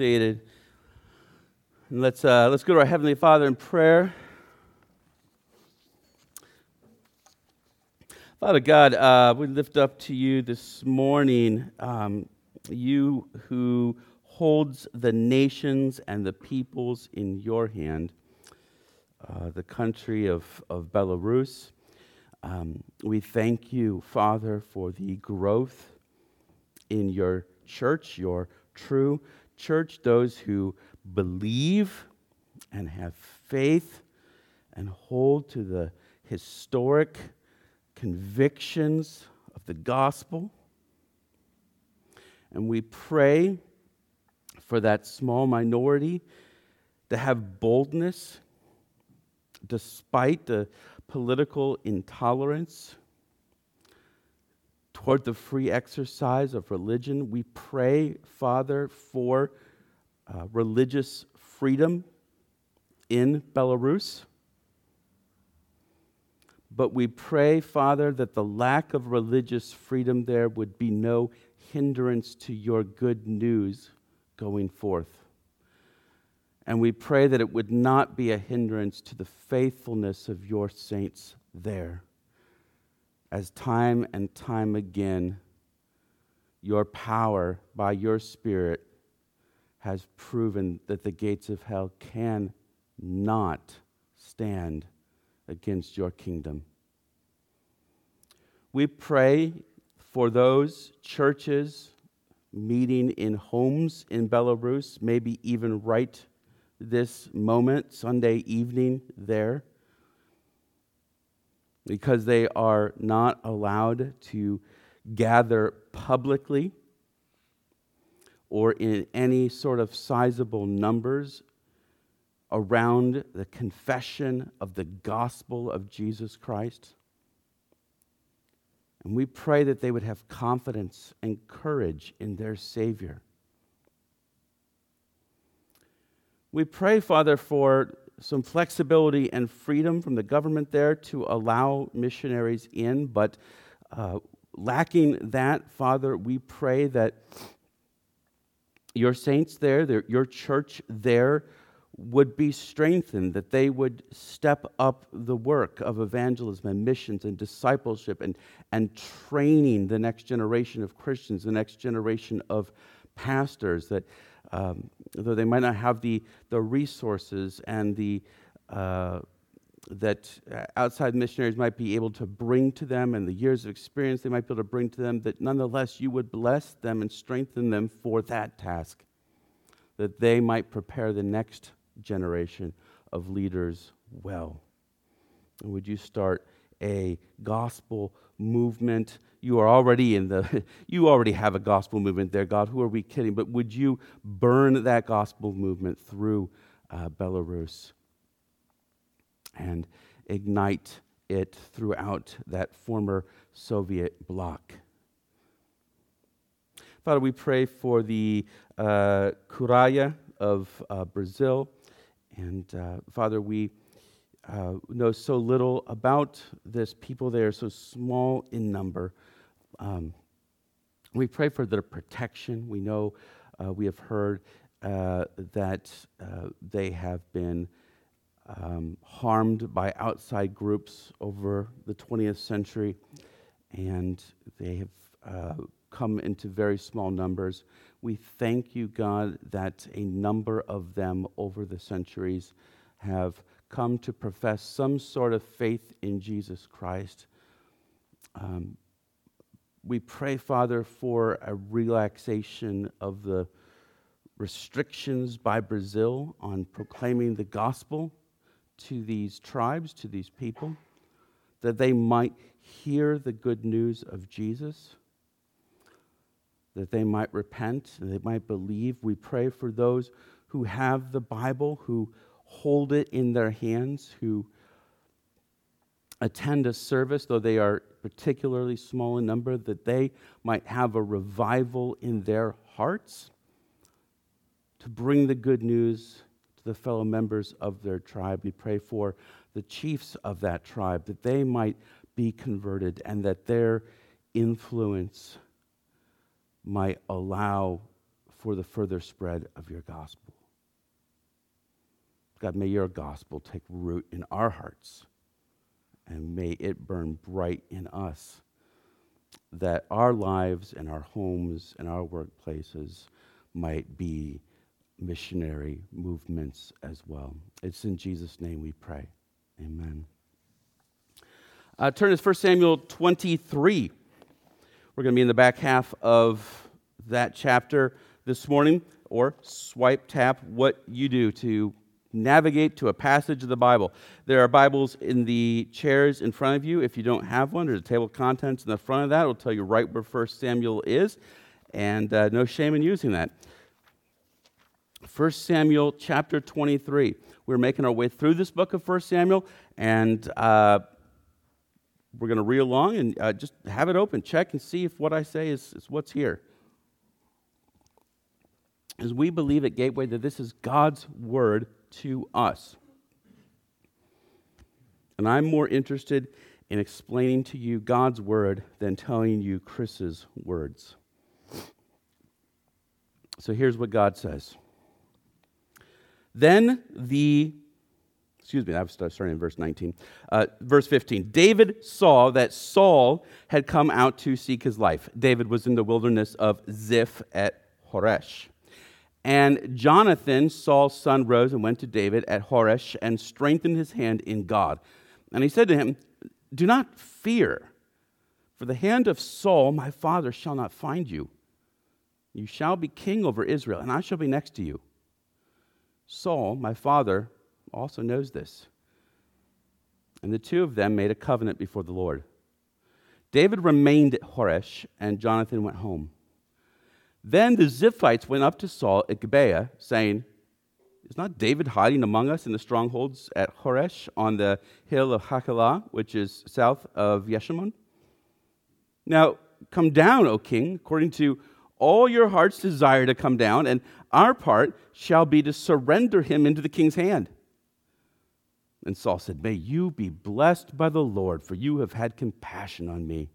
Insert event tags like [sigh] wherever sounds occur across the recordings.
seated. And let's, uh, let's go to our Heavenly Father in prayer. Father God, uh, we lift up to you this morning, um, you who holds the nations and the peoples in your hand, uh, the country of, of Belarus. Um, we thank you, Father, for the growth in your church, your true church, those who believe and have faith and hold to the historic convictions of the gospel. And we pray for that small minority to have boldness despite the political intolerance toward the free exercise of religion. We pray, Father, for uh, religious freedom in Belarus. But we pray, Father, that the lack of religious freedom there would be no hindrance to your good news going forth. And we pray that it would not be a hindrance to the faithfulness of your saints there as time and time again your power by your Spirit has proven that the gates of hell can not stand against your kingdom. We pray for those churches meeting in homes in Belarus, maybe even right this moment, Sunday evening there because they are not allowed to gather publicly or in any sort of sizable numbers around the confession of the gospel of Jesus Christ. And we pray that they would have confidence and courage in their Savior. We pray, Father, for some flexibility and freedom from the government there to allow missionaries in, but uh, lacking that, Father, we pray that your saints there, their, your church there, would be strengthened, that they would step up the work of evangelism and missions and discipleship and, and training the next generation of Christians, the next generation of pastors, that um, though they might not have the, the resources and the uh, that outside missionaries might be able to bring to them and the years of experience they might be able to bring to them, that nonetheless you would bless them and strengthen them for that task, that they might prepare the next generation of leaders well. And would you start a gospel movement. You are already in the [laughs] you already have a gospel movement there god. Who are we kidding? But would you burn that gospel movement through uh, belarus and ignite it throughout that former soviet bloc? Father we pray for the uh, Curaia of uh, brazil. And uh, father we uh, know so little about this people they are so small in number um, we pray for their protection. We know, uh, we have heard uh, that uh, they have been um, harmed by outside groups over the 20th century, and they have uh, come into very small numbers. We thank you, God, that a number of them over the centuries have come to profess some sort of faith in Jesus Christ. Um, we pray, Father, for a relaxation of the restrictions by Brazil on proclaiming the gospel to these tribes, to these people, that they might hear the good news of Jesus, that they might repent and they might believe. We pray for those who have the Bible, who hold it in their hands, who attend a service, though they are particularly small in number, that they might have a revival in their hearts to bring the good news to the fellow members of their tribe. We pray for the chiefs of that tribe, that they might be converted and that their influence might allow for the further spread of your gospel. God, may your gospel take root in our hearts and may it burn bright in us that our lives and our homes and our workplaces might be missionary movements as well. It's in Jesus' name we pray. Amen. Uh, turn to 1 Samuel 23. We're going to be in the back half of that chapter this morning, or swipe tap what you do to navigate to a passage of the Bible. There are Bibles in the chairs in front of you. If you don't have one, there's a table of contents in the front of that. It'll tell you right where 1 Samuel is, and uh, no shame in using that. 1 Samuel chapter 23. We're making our way through this book of 1 Samuel, and uh, we're going to read along and uh, just have it open. Check and see if what I say is, is what's here. As we believe at Gateway that this is God's word to us. And I'm more interested in explaining to you God's word than telling you Chris's words. So here's what God says. Then the, excuse me, I was starting in verse 19. Uh, verse 15. David saw that Saul had come out to seek his life. David was in the wilderness of Ziph at Horesh. And Jonathan, Saul's son, rose and went to David at Horesh and strengthened his hand in God. And he said to him, Do not fear, for the hand of Saul, my father, shall not find you. You shall be king over Israel, and I shall be next to you. Saul, my father, also knows this. And the two of them made a covenant before the Lord. David remained at Horesh, and Jonathan went home. Then the Ziphites went up to Saul at Gibeah, saying, Is not David hiding among us in the strongholds at Horesh on the hill of Hachilah, which is south of Yeshimon? Now, come down, O king, according to all your heart's desire to come down, and our part shall be to surrender him into the king's hand. And Saul said, May you be blessed by the Lord, for you have had compassion on me.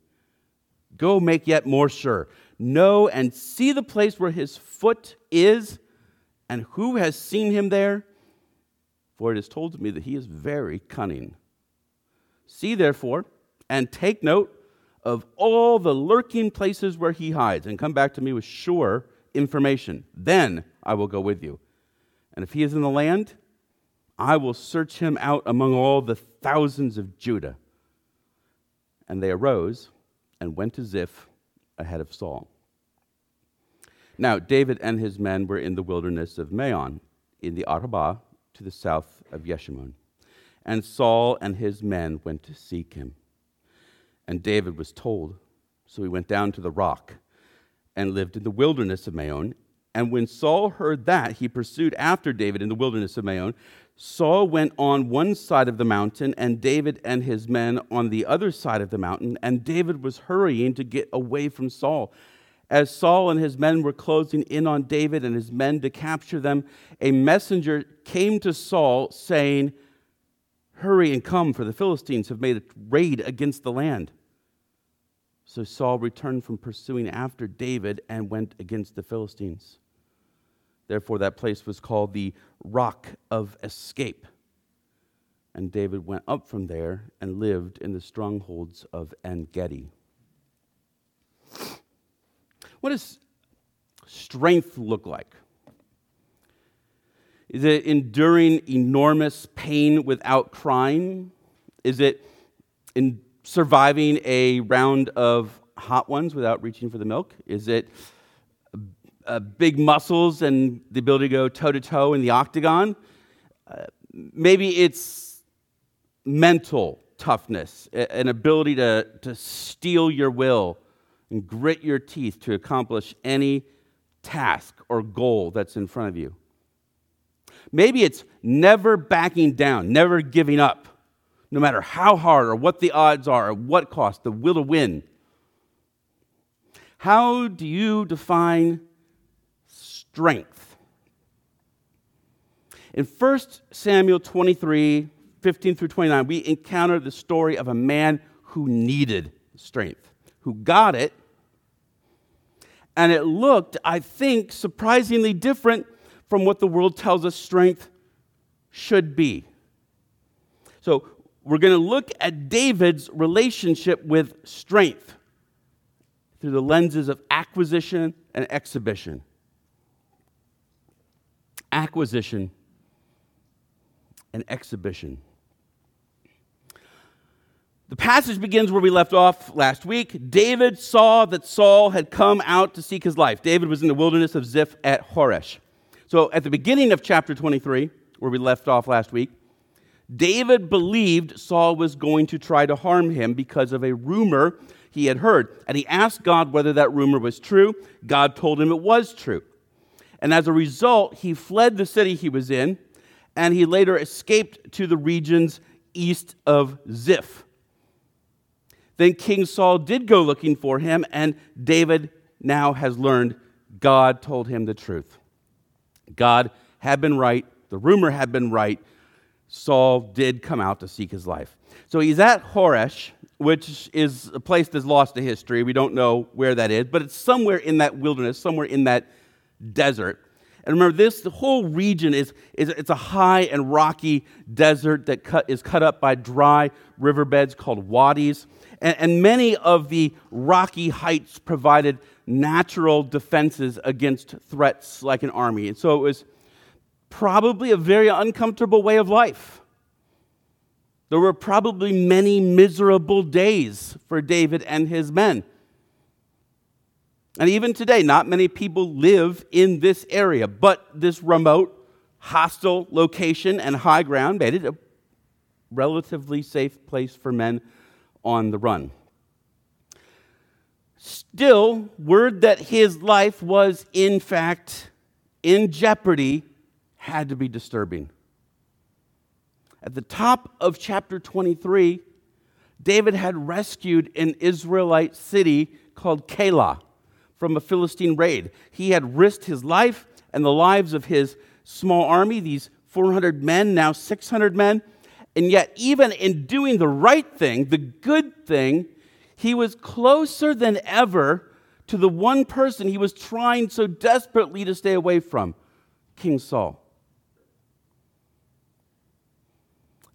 Go make yet more sure know and see the place where his foot is, and who has seen him there? For it is told to me that he is very cunning. See, therefore, and take note of all the lurking places where he hides, and come back to me with sure information. Then I will go with you. And if he is in the land, I will search him out among all the thousands of Judah. And they arose and went to Ziph ahead of Saul. Now, David and his men were in the wilderness of Maon, in the Arabah to the south of Yeshimon. And Saul and his men went to seek him. And David was told, so he went down to the rock and lived in the wilderness of Maon. And when Saul heard that, he pursued after David in the wilderness of Maon. Saul went on one side of the mountain, and David and his men on the other side of the mountain. And David was hurrying to get away from Saul. As Saul and his men were closing in on David and his men to capture them, a messenger came to Saul saying, Hurry and come, for the Philistines have made a raid against the land. So Saul returned from pursuing after David and went against the Philistines. Therefore, that place was called the Rock of Escape. And David went up from there and lived in the strongholds of En Gedi. What does strength look like? Is it enduring enormous pain without crying? Is it in surviving a round of hot ones without reaching for the milk? Is it uh, big muscles and the ability to go toe to toe in the octagon. Uh, maybe it's mental toughness, an ability to, to steel your will and grit your teeth to accomplish any task or goal that's in front of you. Maybe it's never backing down, never giving up, no matter how hard or what the odds are or what cost, the will to win. How do you define strength. In 1 Samuel 23 15 through 29, we encounter the story of a man who needed strength, who got it, And it looked, I think, surprisingly different from what the world tells us strength should be. So, we're going to look at David's relationship with strength through the lenses of acquisition and exhibition. Acquisition and exhibition. The passage begins where we left off last week. David saw that Saul had come out to seek his life. David was in the wilderness of Ziph at Horesh. So at the beginning of chapter 23, where we left off last week, David believed Saul was going to try to harm him because of a rumor he had heard. And he asked God whether that rumor was true. God told him it was true. And as a result, he fled the city he was in, and he later escaped to the regions east of Ziph. Then King Saul did go looking for him, and David now has learned God told him the truth. God had been right, the rumor had been right, Saul did come out to seek his life. So he's at Horesh, which is a place that's lost to history. We don't know where that is, but it's somewhere in that wilderness, somewhere in that desert. And remember, this whole region is, is it's a high and rocky desert that cut, is cut up by dry riverbeds called wadis. And, and many of the rocky heights provided natural defenses against threats like an army. And so it was probably a very uncomfortable way of life. There were probably many miserable days for David and his men. And even today, not many people live in this area, but this remote, hostile location and high ground made it a relatively safe place for men on the run. Still, word that his life was in fact in jeopardy had to be disturbing. At the top of chapter 23, David had rescued an Israelite city called Keilah from a Philistine raid. He had risked his life and the lives of his small army, these 400 men, now 600 men. And yet, even in doing the right thing, the good thing, he was closer than ever to the one person he was trying so desperately to stay away from King Saul.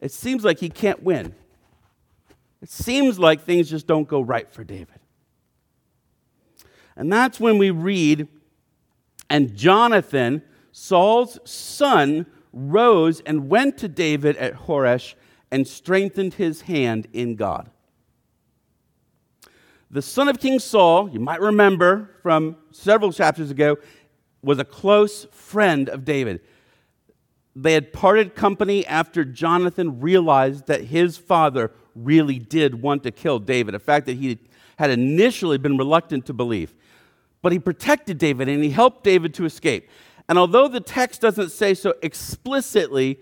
It seems like he can't win. It seems like things just don't go right for David. And that's when we read, and Jonathan, Saul's son, rose and went to David at Horesh and strengthened his hand in God. The son of King Saul, you might remember from several chapters ago, was a close friend of David. They had parted company after Jonathan realized that his father really did want to kill David, a fact that he had initially been reluctant to believe. But he protected David and he helped David to escape. And although the text doesn't say so explicitly,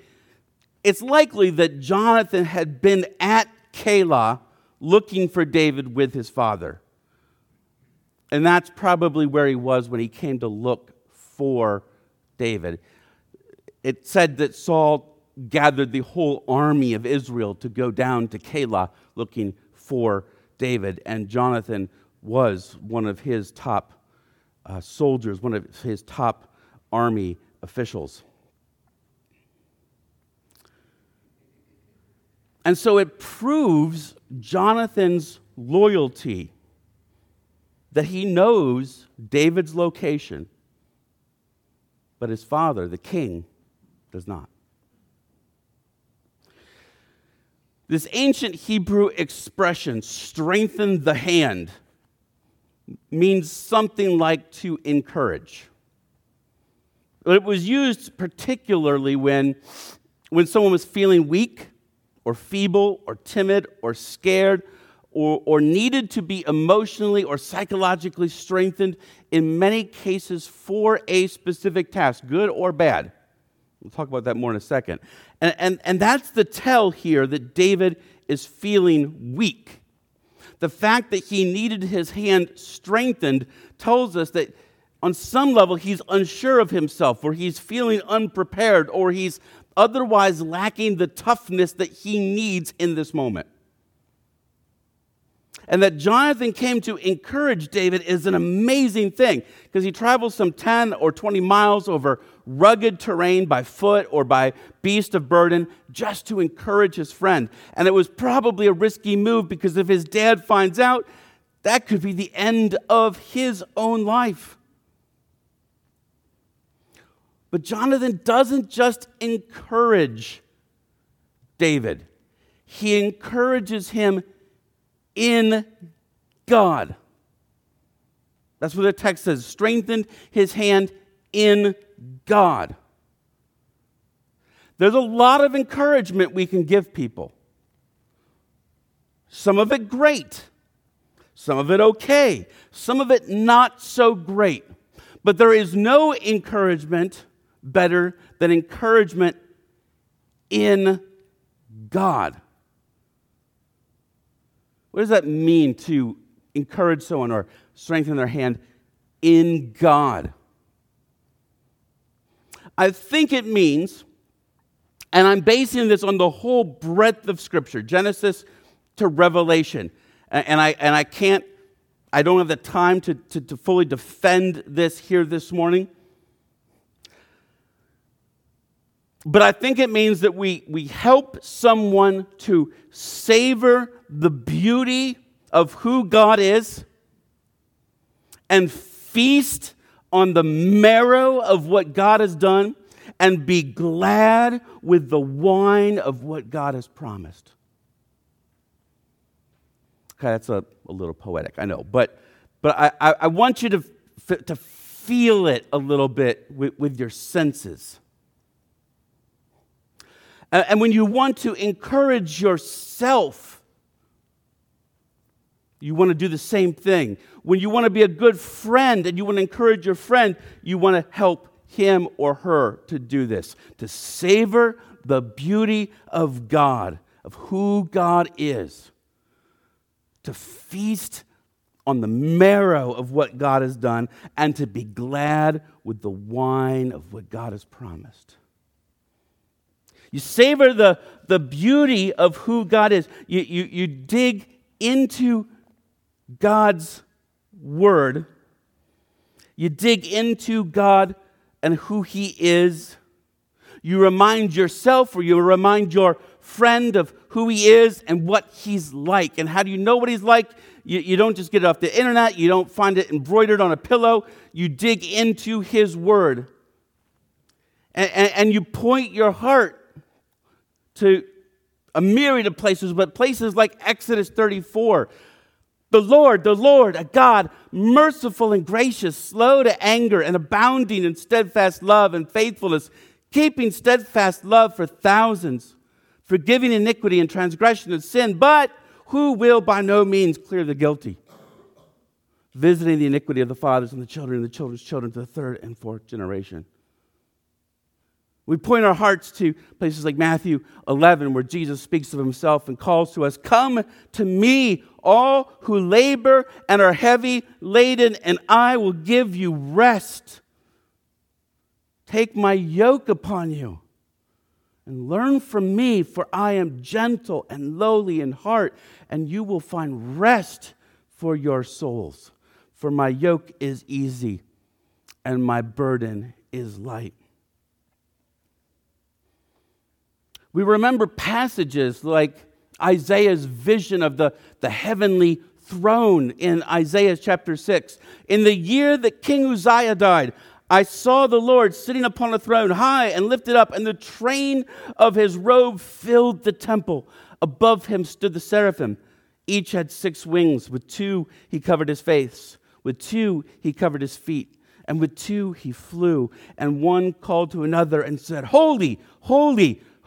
it's likely that Jonathan had been at Keilah looking for David with his father. And that's probably where he was when he came to look for David it said that Saul gathered the whole army of Israel to go down to Keilah looking for David, and Jonathan was one of his top uh, soldiers, one of his top army officials. And so it proves Jonathan's loyalty that he knows David's location, but his father, the king, does not. This ancient Hebrew expression, strengthen the hand, means something like to encourage. It was used particularly when, when someone was feeling weak or feeble or timid or scared or, or needed to be emotionally or psychologically strengthened, in many cases for a specific task, good or bad. We'll talk about that more in a second. And, and, and that's the tell here that David is feeling weak. The fact that he needed his hand strengthened tells us that on some level he's unsure of himself, or he's feeling unprepared, or he's otherwise lacking the toughness that he needs in this moment. And that Jonathan came to encourage David is an amazing thing because he travels some 10 or 20 miles over rugged terrain by foot or by beast of burden just to encourage his friend. And it was probably a risky move because if his dad finds out, that could be the end of his own life. But Jonathan doesn't just encourage David, he encourages him in God. That's what the text says strengthened his hand in God. There's a lot of encouragement we can give people. Some of it great, some of it okay, some of it not so great. But there is no encouragement better than encouragement in God. What does that mean to encourage someone or strengthen their hand in God? I think it means, and I'm basing this on the whole breadth of Scripture, Genesis to Revelation. And I, and I can't, I don't have the time to, to, to fully defend this here this morning. But I think it means that we, we help someone to savor the beauty of who God is and feast on the marrow of what God has done and be glad with the wine of what God has promised. Okay, that's a, a little poetic, I know, but, but I, I, want you to, to feel it a little bit with, with your senses. And, and when you want to encourage yourself, you want to do the same thing. When you want to be a good friend and you want to encourage your friend, you want to help him or her to do this, to savor the beauty of God, of who God is, to feast on the marrow of what God has done, and to be glad with the wine of what God has promised. You savor the, the beauty of who God is. You, you, you dig into God's Word, you dig into God and who He is. You remind yourself or you remind your friend of who He is and what He's like. And how do you know what He's like? You, you don't just get it off the internet, you don't find it embroidered on a pillow. You dig into His Word. And, and, and you point your heart to a myriad of places, but places like Exodus 34 the Lord, the Lord, a God merciful and gracious, slow to anger, and abounding in steadfast love and faithfulness, keeping steadfast love for thousands, forgiving iniquity and transgression and sin, but who will by no means clear the guilty, visiting the iniquity of the fathers and the children and the children's children to the third and fourth generation. We point our hearts to places like Matthew 11, where Jesus speaks of himself and calls to us Come to me, all who labor and are heavy laden, and I will give you rest. Take my yoke upon you and learn from me, for I am gentle and lowly in heart, and you will find rest for your souls. For my yoke is easy and my burden is light. We remember passages like Isaiah's vision of the, the heavenly throne in Isaiah chapter 6. In the year that King Uzziah died, I saw the Lord sitting upon a throne, high and lifted up, and the train of his robe filled the temple. Above him stood the seraphim. Each had six wings. With two, he covered his face. With two, he covered his feet. And with two, he flew. And one called to another and said, Holy, holy,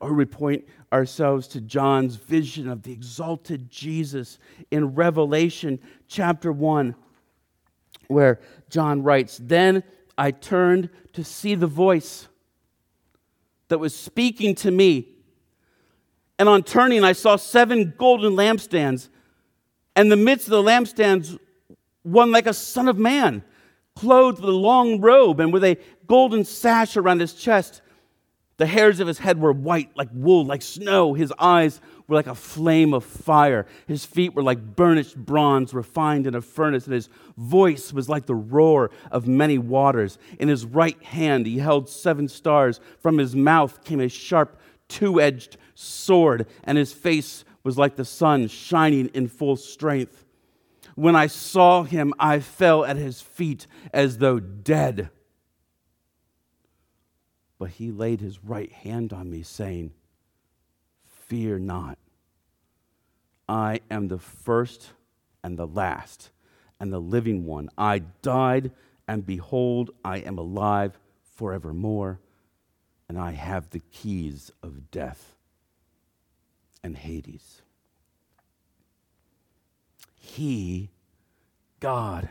Or we point ourselves to John's vision of the exalted Jesus in Revelation chapter 1, where John writes, Then I turned to see the voice that was speaking to me. And on turning, I saw seven golden lampstands. And the midst of the lampstands, one like a son of man, clothed with a long robe and with a golden sash around his chest. The hairs of his head were white like wool, like snow. His eyes were like a flame of fire. His feet were like burnished bronze refined in a furnace, and his voice was like the roar of many waters. In his right hand he held seven stars. From his mouth came a sharp, two edged sword, and his face was like the sun shining in full strength. When I saw him, I fell at his feet as though dead. But he laid his right hand on me, saying, Fear not. I am the first and the last and the living one. I died, and behold, I am alive forevermore, and I have the keys of death and Hades. He, God,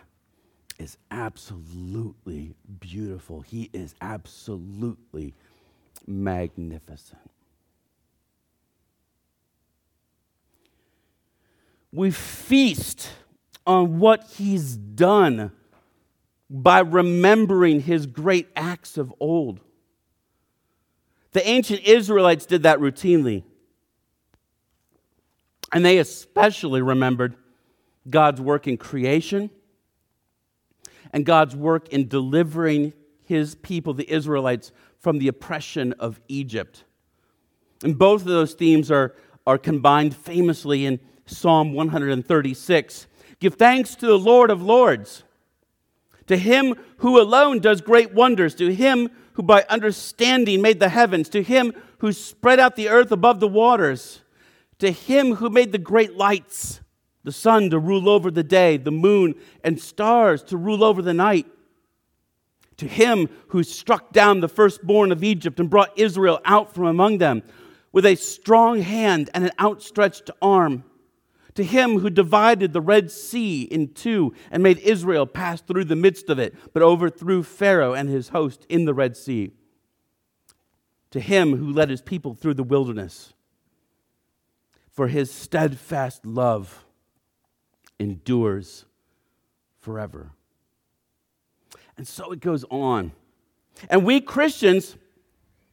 is absolutely beautiful. He is absolutely magnificent. We feast on what he's done by remembering his great acts of old. The ancient Israelites did that routinely. And they especially remembered God's work in creation and God's work in delivering his people, the Israelites, from the oppression of Egypt. And both of those themes are, are combined famously in Psalm 136. Give thanks to the Lord of Lords, to him who alone does great wonders, to him who by understanding made the heavens, to him who spread out the earth above the waters, to him who made the great lights the sun to rule over the day, the moon and stars to rule over the night. To him who struck down the firstborn of Egypt and brought Israel out from among them with a strong hand and an outstretched arm. To him who divided the Red Sea in two and made Israel pass through the midst of it, but overthrew Pharaoh and his host in the Red Sea. To him who led his people through the wilderness. For his steadfast love endures forever. And so it goes on. And we Christians,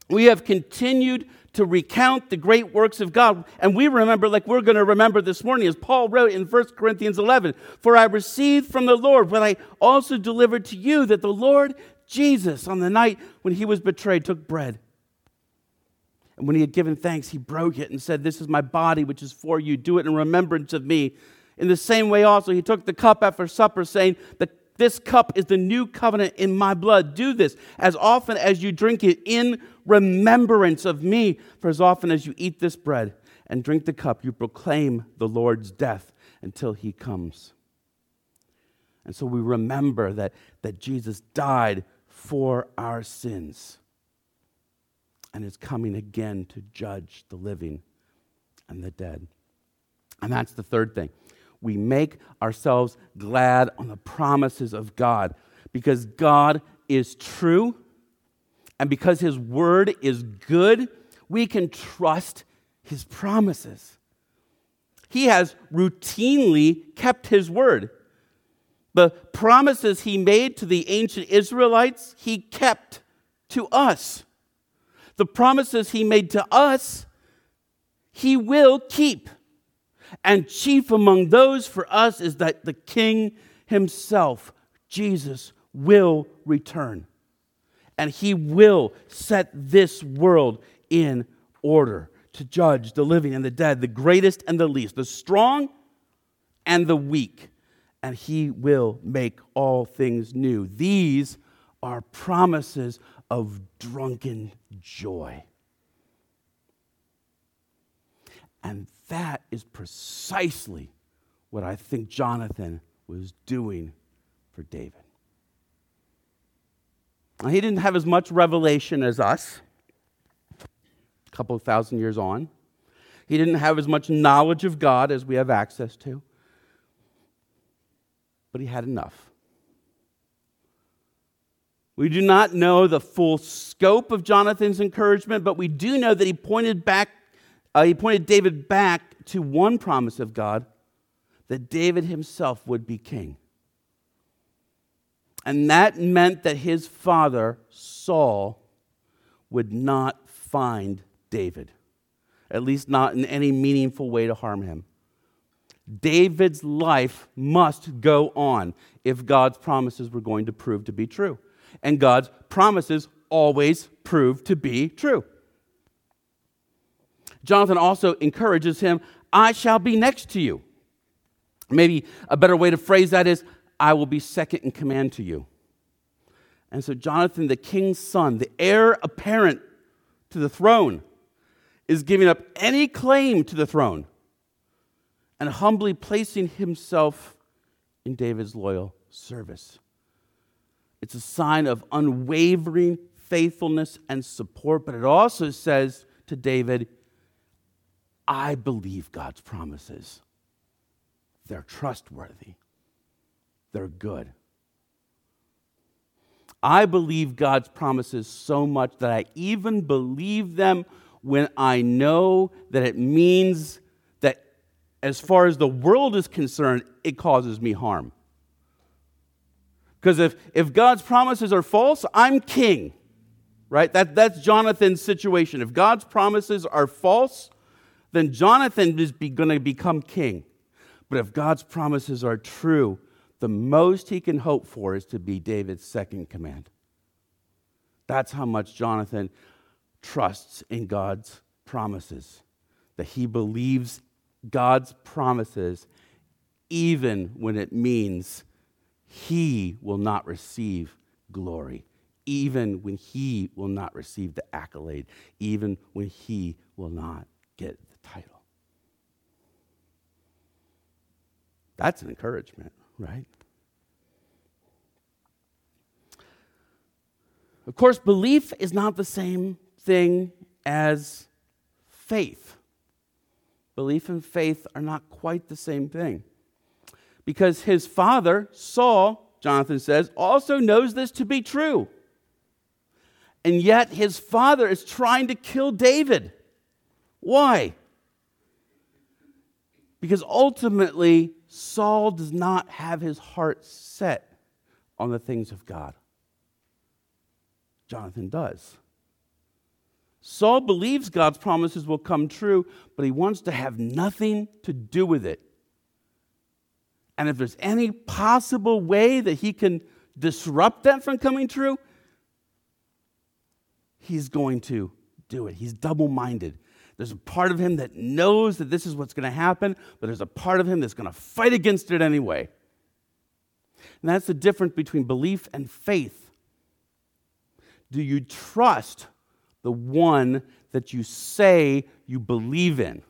we have continued to recount the great works of God. And we remember, like we're going to remember this morning, as Paul wrote in 1 Corinthians 11 For I received from the Lord what I also delivered to you, that the Lord Jesus, on the night when he was betrayed, took bread. And when he had given thanks, he broke it and said, This is my body, which is for you. Do it in remembrance of me. In the same way, also, he took the cup after supper, saying, This cup is the new covenant in my blood. Do this as often as you drink it in remembrance of me. For as often as you eat this bread and drink the cup, you proclaim the Lord's death until he comes. And so we remember that, that Jesus died for our sins and is coming again to judge the living and the dead. And that's the third thing we make ourselves glad on the promises of God because God is true and because His word is good, we can trust His promises. He has routinely kept His word. The promises He made to the ancient Israelites, He kept to us. The promises He made to us, He will keep. And chief among those for us is that the King himself, Jesus, will return. And he will set this world in order to judge the living and the dead, the greatest and the least, the strong and the weak. And he will make all things new. These are promises of drunken joy. And that is precisely what I think Jonathan was doing for David. Now, he didn't have as much revelation as us. a couple of thousand years on. He didn't have as much knowledge of God as we have access to, but he had enough. We do not know the full scope of Jonathan's encouragement, but we do know that he pointed back, uh, he pointed David back to one promise of God that David himself would be king. And that meant that his father, Saul, would not find David, at least not in any meaningful way to harm him. David's life must go on if God's promises were going to prove to be true. And God's promises always prove to be true. Jonathan also encourages him I shall be next to you. Maybe a better way to phrase that is I will be second in command to you. And so, Jonathan, the king's son, the heir apparent to the throne, is giving up any claim to the throne and humbly placing himself in David's loyal service. It's a sign of unwavering faithfulness and support, but it also says to David, I believe God's promises. They're trustworthy, they're good. I believe God's promises so much that I even believe them when I know that it means that, as far as the world is concerned, it causes me harm. Because if, if God's promises are false, I'm king, right? That, that's Jonathan's situation. If God's promises are false, then Jonathan is going to become king. But if God's promises are true, the most he can hope for is to be David's second command. That's how much Jonathan trusts in God's promises, that he believes God's promises even when it means he will not receive glory, even when he will not receive the accolade, even when he will not get the title. That's an encouragement, right? Of course, belief is not the same thing as faith. Belief and faith are not quite the same thing. Because his father, Saul, Jonathan says, also knows this to be true. And yet his father is trying to kill David. Why? Because ultimately, Saul does not have his heart set on the things of God. Jonathan does. Saul believes God's promises will come true, but he wants to have nothing to do with it. And if there's any possible way that he can disrupt that from coming true, he's going to do it. He's double minded. There's a part of him that knows that this is what's going to happen, but there's a part of him that's going to fight against it anyway. And that's the difference between belief and faith. Do you trust the one that you say you believe in?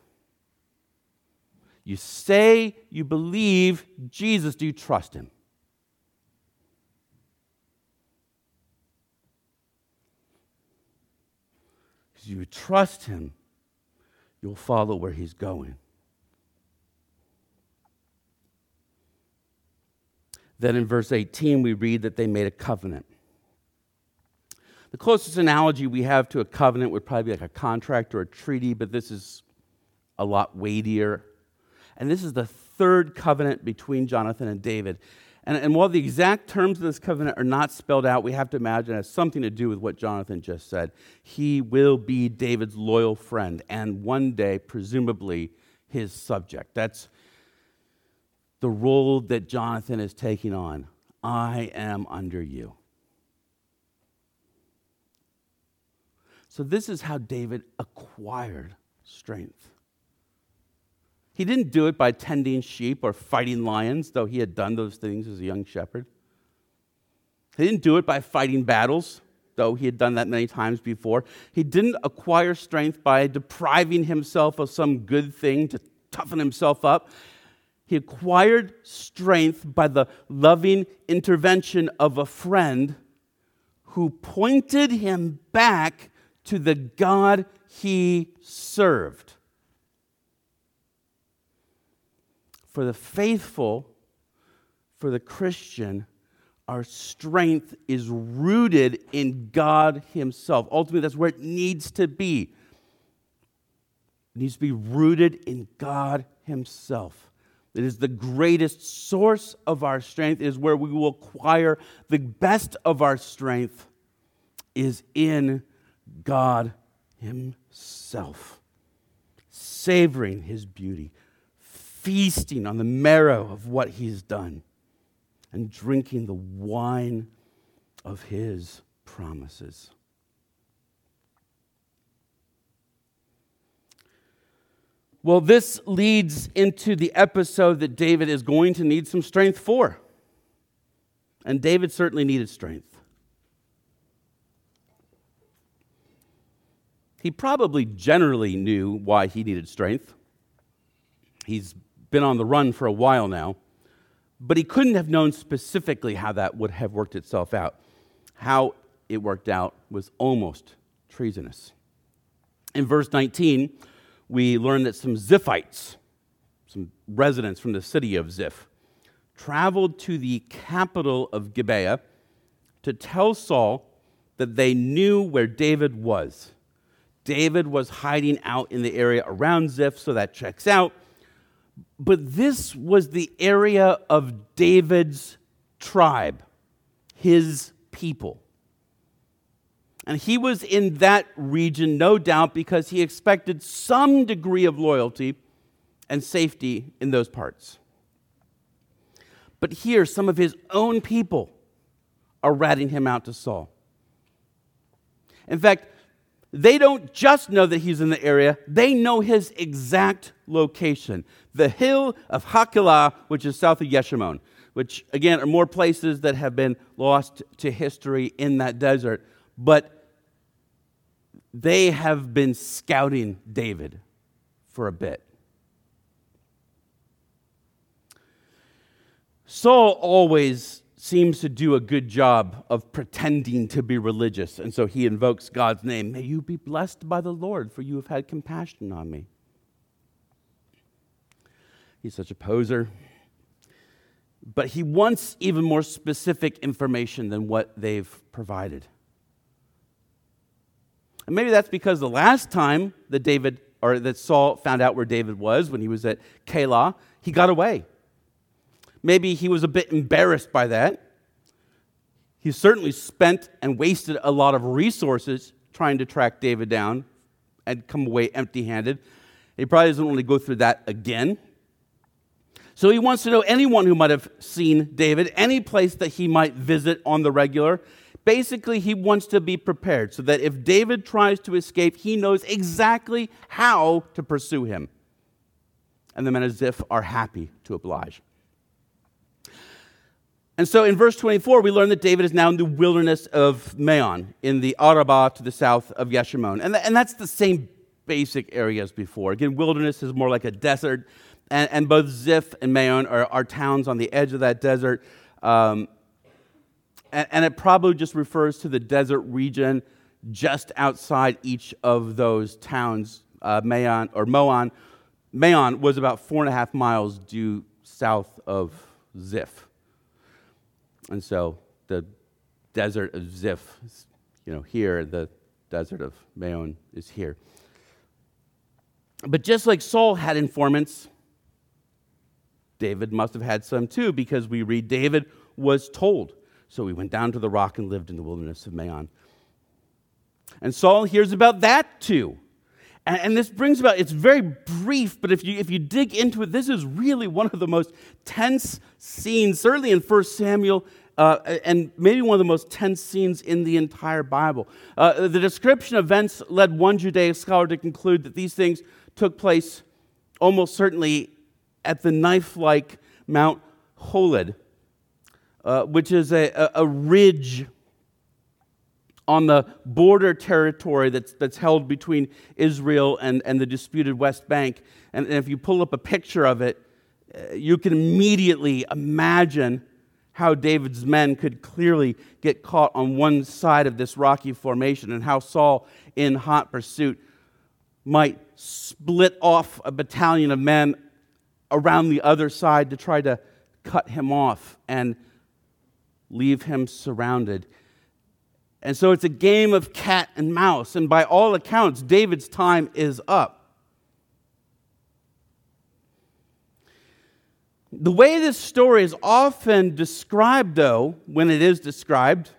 You say you believe Jesus. Do you trust him? Because you trust him you'll follow where he's going. Then in verse 18, we read that they made a covenant. The closest analogy we have to a covenant would probably be like a contract or a treaty, but this is a lot weightier. And this is the third covenant between Jonathan and David. And, and while the exact terms of this covenant are not spelled out, we have to imagine it has something to do with what Jonathan just said. He will be David's loyal friend and one day, presumably, his subject. That's the role that Jonathan is taking on. I am under you. So, this is how David acquired strength. He didn't do it by tending sheep or fighting lions, though he had done those things as a young shepherd. He didn't do it by fighting battles, though he had done that many times before. He didn't acquire strength by depriving himself of some good thing to toughen himself up. He acquired strength by the loving intervention of a friend who pointed him back to the God he served. For the faithful, for the Christian, our strength is rooted in God Himself. Ultimately, that's where it needs to be. It needs to be rooted in God Himself. It is the greatest source of our strength. It is where we will acquire the best of our strength is in God Himself. Savoring His beauty, feasting on the marrow of what He's done and drinking the wine of his promises. Well, this leads into the episode that David is going to need some strength for. And David certainly needed strength. He probably generally knew why he needed strength. He's been on the run for a while now but he couldn't have known specifically how that would have worked itself out. How it worked out was almost treasonous. In verse 19, we learn that some Ziphites, some residents from the city of Ziph, traveled to the capital of Gibeah to tell Saul that they knew where David was. David was hiding out in the area around Ziph, so that checks out. But this was the area of David's tribe, his people. And he was in that region, no doubt, because he expected some degree of loyalty and safety in those parts. But here, some of his own people are ratting him out to Saul. In fact, they don't just know that he's in the area, they know his exact location the hill of Hakilah, which is south of Yeshimon, which, again, are more places that have been lost to history in that desert. But they have been scouting David for a bit. Saul always seems to do a good job of pretending to be religious. And so he invokes God's name. May you be blessed by the Lord, for you have had compassion on me. He's such a poser. But he wants even more specific information than what they've provided. And maybe that's because the last time that David or that Saul found out where David was when he was at Keilah, he got away. Maybe he was a bit embarrassed by that. He certainly spent and wasted a lot of resources trying to track David down and come away empty handed. He probably doesn't want to go through that again. So he wants to know anyone who might have seen David, any place that he might visit on the regular. Basically, he wants to be prepared so that if David tries to escape, he knows exactly how to pursue him. And the men of Ziph are happy to oblige. And so in verse 24, we learn that David is now in the wilderness of Maon, in the Arabah to the south of Yeshimon. And, th- and that's the same basic area as before. Again, wilderness is more like a desert, and, and both Ziph and Maon are, are, towns on the edge of that desert. Um, and, and it probably just refers to the desert region just outside each of those towns. Uh, Maon or Moan, Maon was about four and a half miles due south of Ziph. And so the desert of Ziph, you know, here, the desert of Maon is here. But just like Saul had informants, David must have had some too, because we read David was told. So he went down to the rock and lived in the wilderness of Maon. And Saul hears about that too. And, and, this brings about, it's very brief, but if you, if you dig into it, this is really one of the most tense scenes, certainly in 1 Samuel, uh, and maybe one of the most tense scenes in the entire Bible. Uh, the description of events led one Judaic scholar to conclude that these things took place almost certainly at the knife like Mount Holed, uh, which is a, a, a ridge on the border territory that's, that's held between Israel and, and the disputed West Bank. And, and if you pull up a picture of it, uh, you can immediately imagine how David's men could clearly get caught on one side of this rocky formation and how Saul, in hot pursuit, might split off a battalion of men around the other side to try to cut him off and leave him surrounded. And so it's a game of cat and mouse. And by all accounts, David's time is up. The way this story is often described, though, when it is described,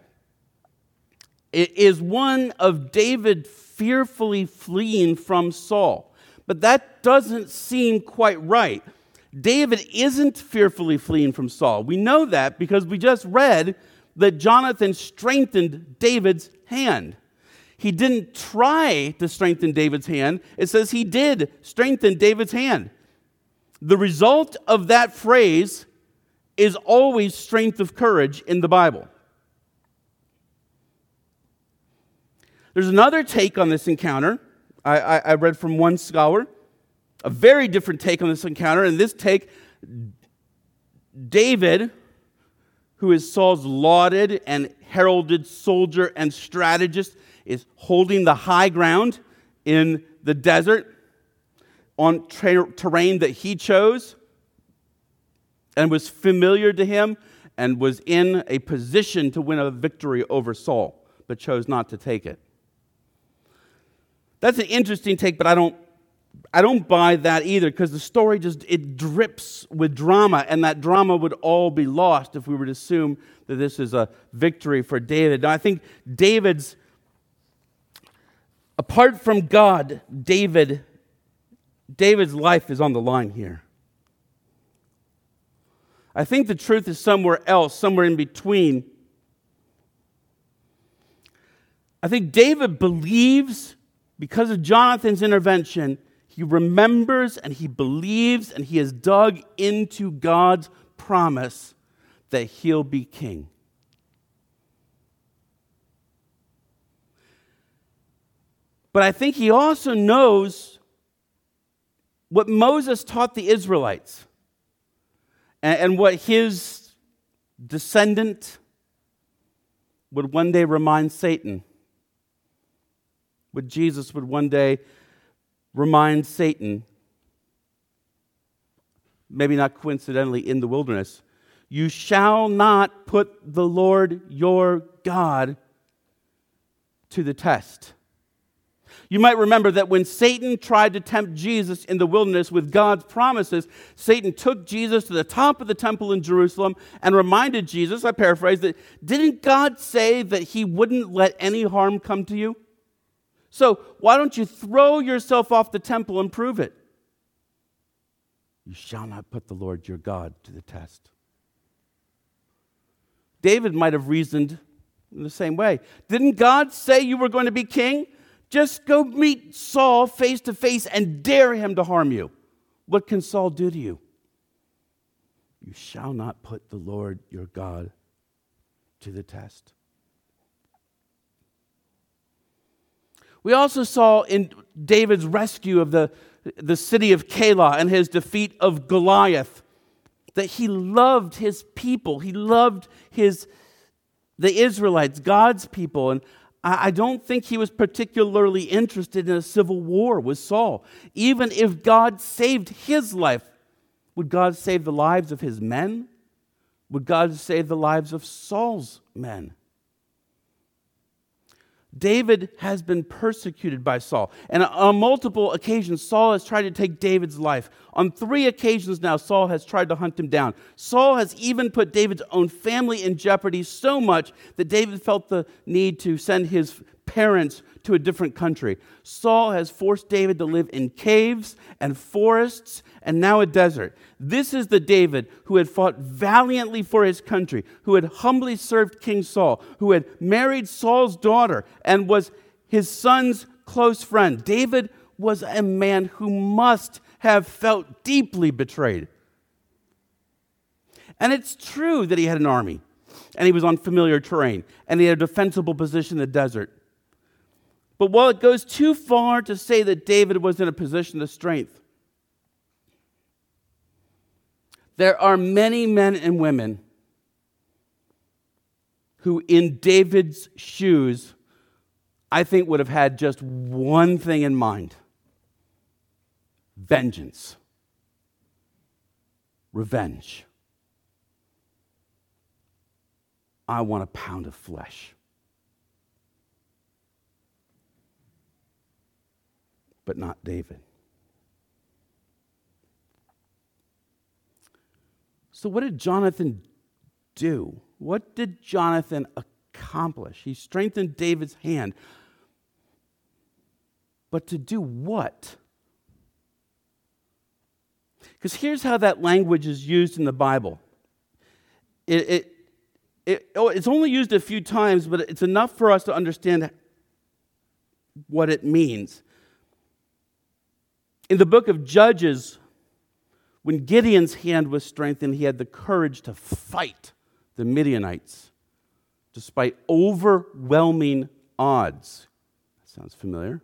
it is one of David fearfully fleeing from Saul. But that doesn't seem quite right. David isn't fearfully fleeing from Saul. We know that because we just read that Jonathan strengthened David's hand. He didn't try to strengthen David's hand, it says he did strengthen David's hand. The result of that phrase is always strength of courage in the Bible. There's another take on this encounter. I, I, I, read from one scholar, a very different take on this encounter. And this take, David, who is Saul's lauded and heralded soldier and strategist, is holding the high ground in the desert on terrain that he chose and was familiar to him and was in a position to win a victory over Saul, but chose not to take it. That's an interesting take, but I don't I don't buy that either because the story just it drips with drama and that drama would all be lost if we were to assume that this is a victory for David. Now I think David's apart from God, David David's life is on the line here. I think the truth is somewhere else, somewhere in between. I think David believes because of Jonathan's intervention he remembers and he believes and he has dug into God's promise that he'll be king. But I think he also knows what Moses taught the Israelites and, and what his descendant would one day remind Satan, what Jesus would one day remind Satan, maybe not coincidentally in the wilderness, you shall not put the Lord your God to the test. You might remember that when Satan tried to tempt Jesus in the wilderness with God's promises, Satan took Jesus to the top of the temple in Jerusalem and reminded Jesus, I paraphrase, that didn't God say that he wouldn't let any harm come to you? So why don't you throw yourself off the temple and prove it? You shall not put the Lord your God to the test. David might have reasoned in the same way. Didn't God say you were going to be king? Just go meet Saul face to face and dare him to harm you. What can Saul do to you? You shall not put the Lord your God to the test. We also saw in David's rescue of the, the city of Keilah and his defeat of Goliath that he loved his people. He loved his, the Israelites, God's people. And I don't think he was particularly interested in a civil war with Saul. Even if God saved his life, would God save the lives of his men? Would God save the lives of Saul's men? David has been persecuted by Saul. And on multiple occasions, Saul has tried to take David's life. On three occasions now, Saul has tried to hunt him down. Saul has even put David's own family in jeopardy so much that David felt the need to send his parents to a different country. Saul has forced David to live in caves and forests and now a desert. This is the David who had fought valiantly for his country, who had humbly served King Saul, who had married Saul's daughter and was his son's close friend. David was a man who must have felt deeply betrayed. And it's true that he had an army and he was on familiar terrain and he had a defensible position in the desert. But while it goes too far to say that David was in a position of strength, there are many men and women who in David's shoes, I think would have had just one thing in mind vengeance, revenge. I want a pound of flesh. But not David. So, what did Jonathan do? What did Jonathan accomplish? He strengthened David's hand. But to do what? Because here's how that language is used in the Bible. It, it, it, oh, it's only used a few times, but it's enough for us to understand what it means. In the book of Judges, when Gideon's hand was strengthened, he had the courage to fight the Midianites despite overwhelming odds. That sounds familiar.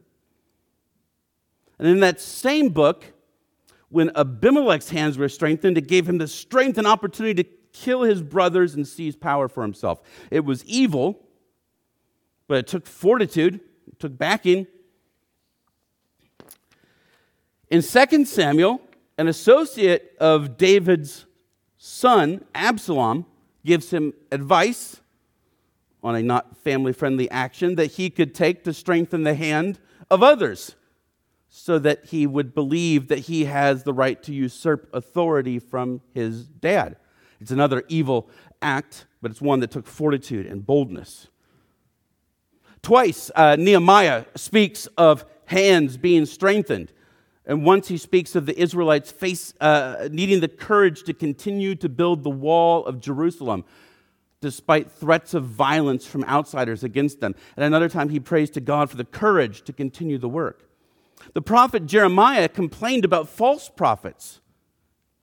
And in that same book, when Abimelech's hands were strengthened, it gave him the strength and opportunity to kill his brothers and seize power for himself. It was evil, but it took fortitude, it took backing. In 2 Samuel, an associate of David's son, Absalom, gives him advice on a not family friendly action that he could take to strengthen the hand of others so that he would believe that he has the right to usurp authority from his dad. It's another evil act, but it's one that took fortitude and boldness. Twice, uh, Nehemiah speaks of hands being strengthened. And once he speaks of the Israelites face, uh, needing the courage to continue to build the wall of Jerusalem despite threats of violence from outsiders against them. And another time he prays to God for the courage to continue the work. The prophet Jeremiah complained about false prophets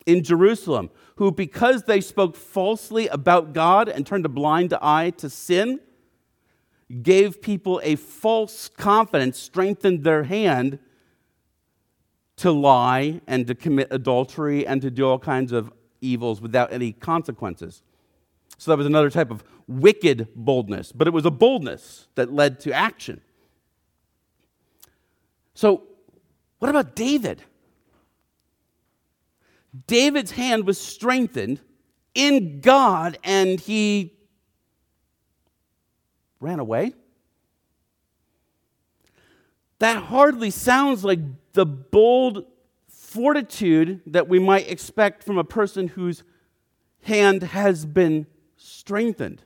in Jerusalem who, because they spoke falsely about God and turned a blind eye to sin, gave people a false confidence, strengthened their hand to lie and to commit adultery and to do all kinds of evils without any consequences. So that was another type of wicked boldness, but it was a boldness that led to action. So, what about David? David's hand was strengthened in God and he ran away. That hardly sounds like the bold fortitude that we might expect from a person whose hand has been strengthened.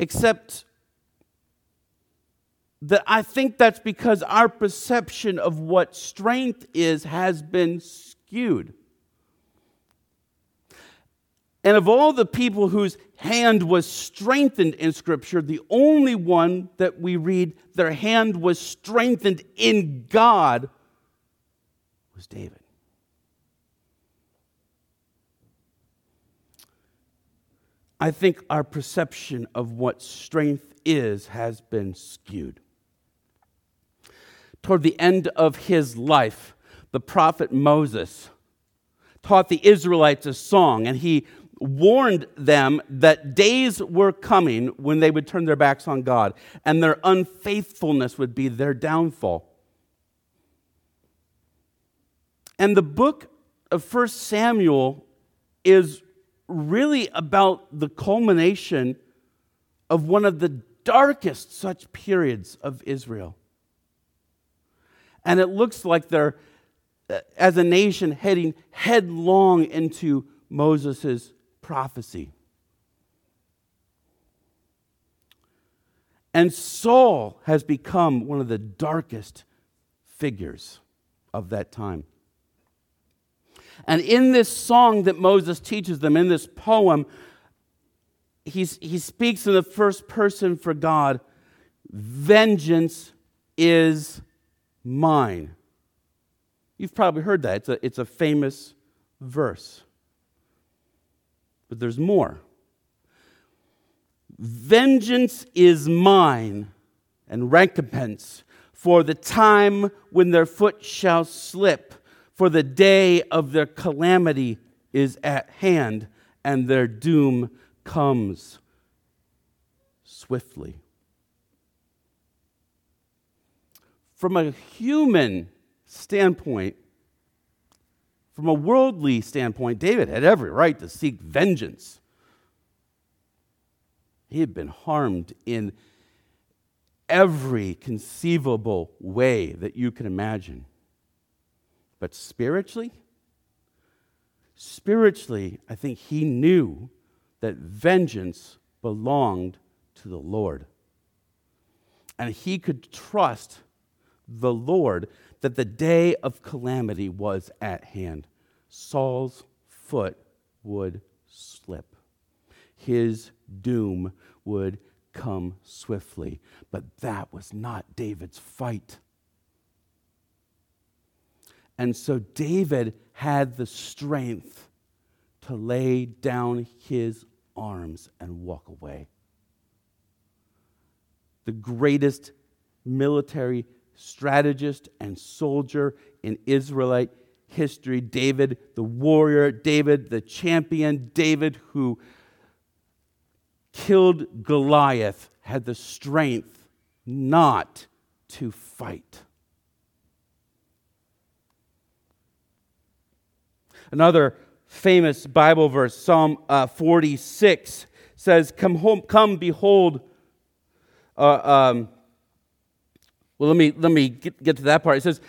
Except that I think that's because our perception of what strength is has been skewed. And of all the people whose hand was strengthened in Scripture, the only one that we read their hand was strengthened in God was David. I think our perception of what strength is has been skewed toward the end of his life, the prophet Moses taught the Israelites a song, and he warned them that days were coming when they would turn their backs on God, and their unfaithfulness would be their downfall. And the book of First Samuel is really about the culmination of one of the darkest such periods of Israel. And it looks like they're, uh, as a nation, heading headlong into Moses' prophecy. And Saul has become one of the darkest figures of that time. And in this song that Moses teaches them, in this poem, he's, he speaks in the first person for God Vengeance is mine. You've probably heard that. It's a, it's a famous verse. But there's more. Vengeance is mine and recompense for the time when their foot shall slip, for the day of their calamity is at hand and their doom comes swiftly. From a human standpoint, from a worldly standpoint, David had every right to seek vengeance. He had been harmed in every conceivable way that you can imagine. But spiritually, spiritually, I think he knew that vengeance belonged to the Lord. And he could trust the Lord that the day of calamity was at hand. Saul's foot would slip, his doom would come swiftly. But that was not David's fight. And so David had the strength to lay down his arms and walk away. The greatest military strategist and soldier in Israelite history. David, the warrior, David, the champion, David, who killed Goliath, had the strength not to fight. Another famous Bible verse, Psalm uh, 46, says, Come home, come, behold. Uh, um, well, let me, let me get, get to that part. It says,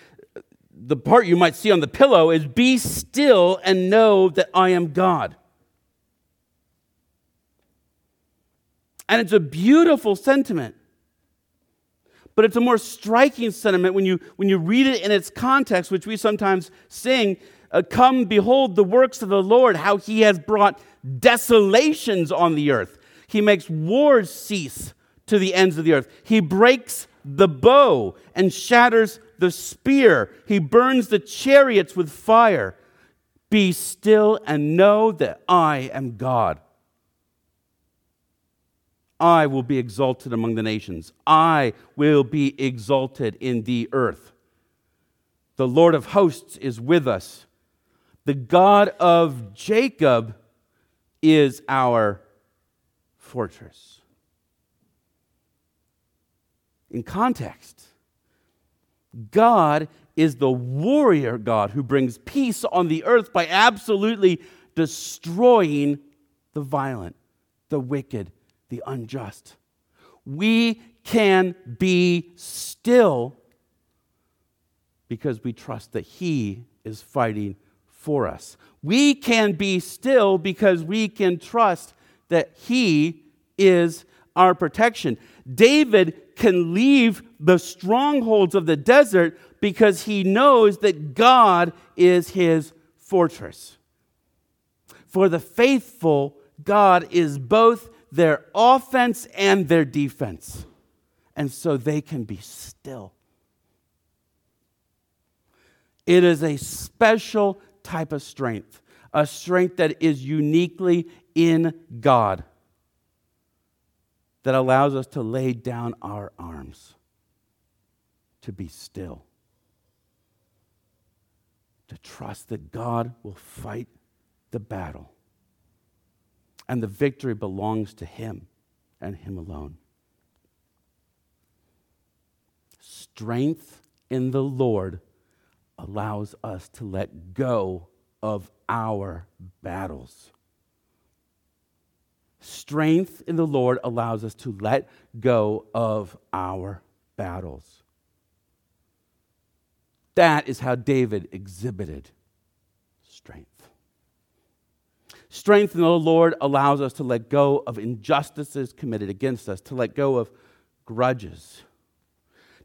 the part you might see on the pillow is, Be still and know that I am God. And it's a beautiful sentiment. But it's a more striking sentiment when you, when you read it in its context, which we sometimes sing uh, Come, behold the works of the Lord, how he has brought desolations on the earth. He makes wars cease to the ends of the earth. He breaks the bow and shatters the spear. He burns the chariots with fire. Be still and know that I am God. I will be exalted among the nations. I will be exalted in the earth. The Lord of hosts is with us. The God of Jacob is our fortress in context. God is the warrior God who brings peace on the earth by absolutely destroying the violent, the wicked, the unjust. We can be still because we trust that He is fighting for us. We can be still because we can trust that He is our protection. David can leave the strongholds of the desert because he knows that God is his fortress. For the faithful, God is both their offense and their defense. And so they can be still. It is a special type of strength, a strength that is uniquely in God that allows us to lay down our arms, to be still, to trust that God will fight the battle. And the victory belongs to Him and Him alone. Strength in the Lord allows us to let go of our battles. Strength in the Lord allows us to let go of our battles. That is how David exhibited strength. Strength in the Lord allows us to let go of injustices committed against us, to let go of grudges,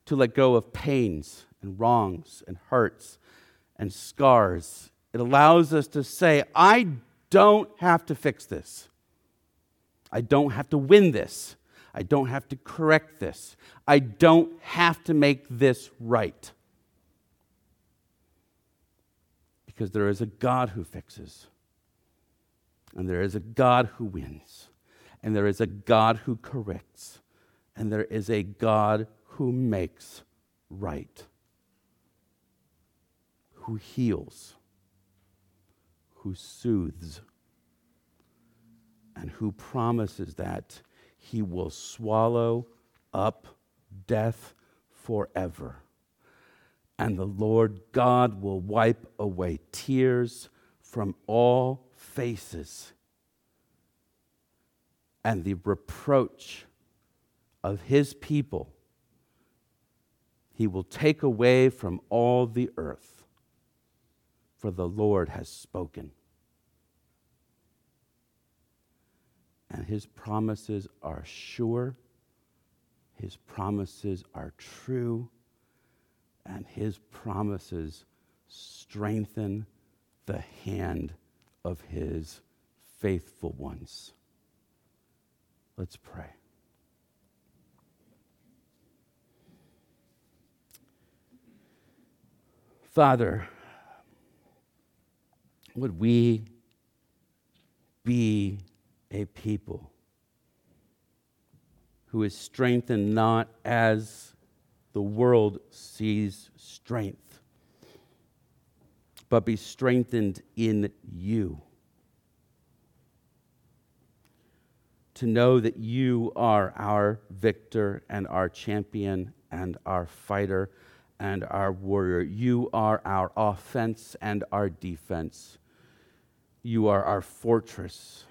to let go of pains and wrongs and hurts and scars. It allows us to say, I don't have to fix this. I don't have to win this. I don't have to correct this. I don't have to make this right. Because there is a God who fixes, and there is a God who wins, and there is a God who corrects, and there is a God who makes right, who heals, who soothes and who promises that he will swallow up death forever. And the Lord God will wipe away tears from all faces, and the reproach of his people he will take away from all the earth, for the Lord has spoken. And his promises are sure, his promises are true, and his promises strengthen the hand of his faithful ones. Let's pray. Father, would we be a people who is strengthened not as the world sees strength, but be strengthened in you. To know that you are our victor and our champion and our fighter and our warrior. You are our offense and our defense. You are our fortress.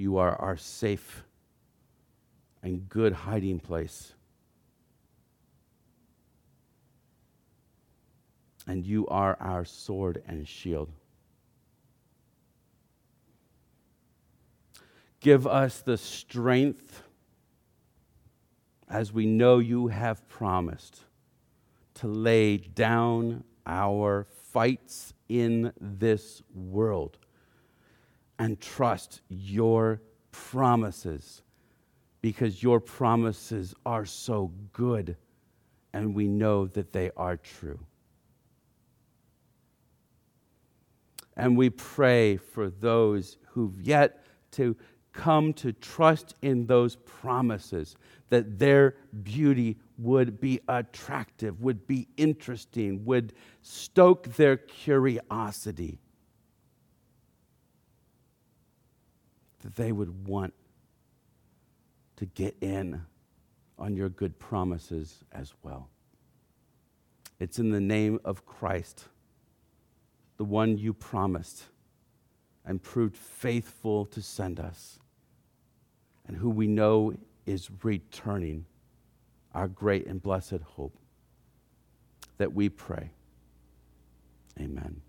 You are our safe and good hiding place. And you are our sword and shield. Give us the strength as we know you have promised, to lay down our fights in this world and trust your promises because your promises are so good and we know that they are true. And we pray for those who've yet to come to trust in those promises, that their beauty would be attractive, would be interesting, would stoke their curiosity, that they would want to get in on your good promises as well. It's in the name of Christ, the one you promised and proved faithful to send us, and who we know is returning, our great and blessed hope, that we pray. Amen.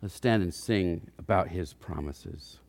Let's stand and sing about his promises.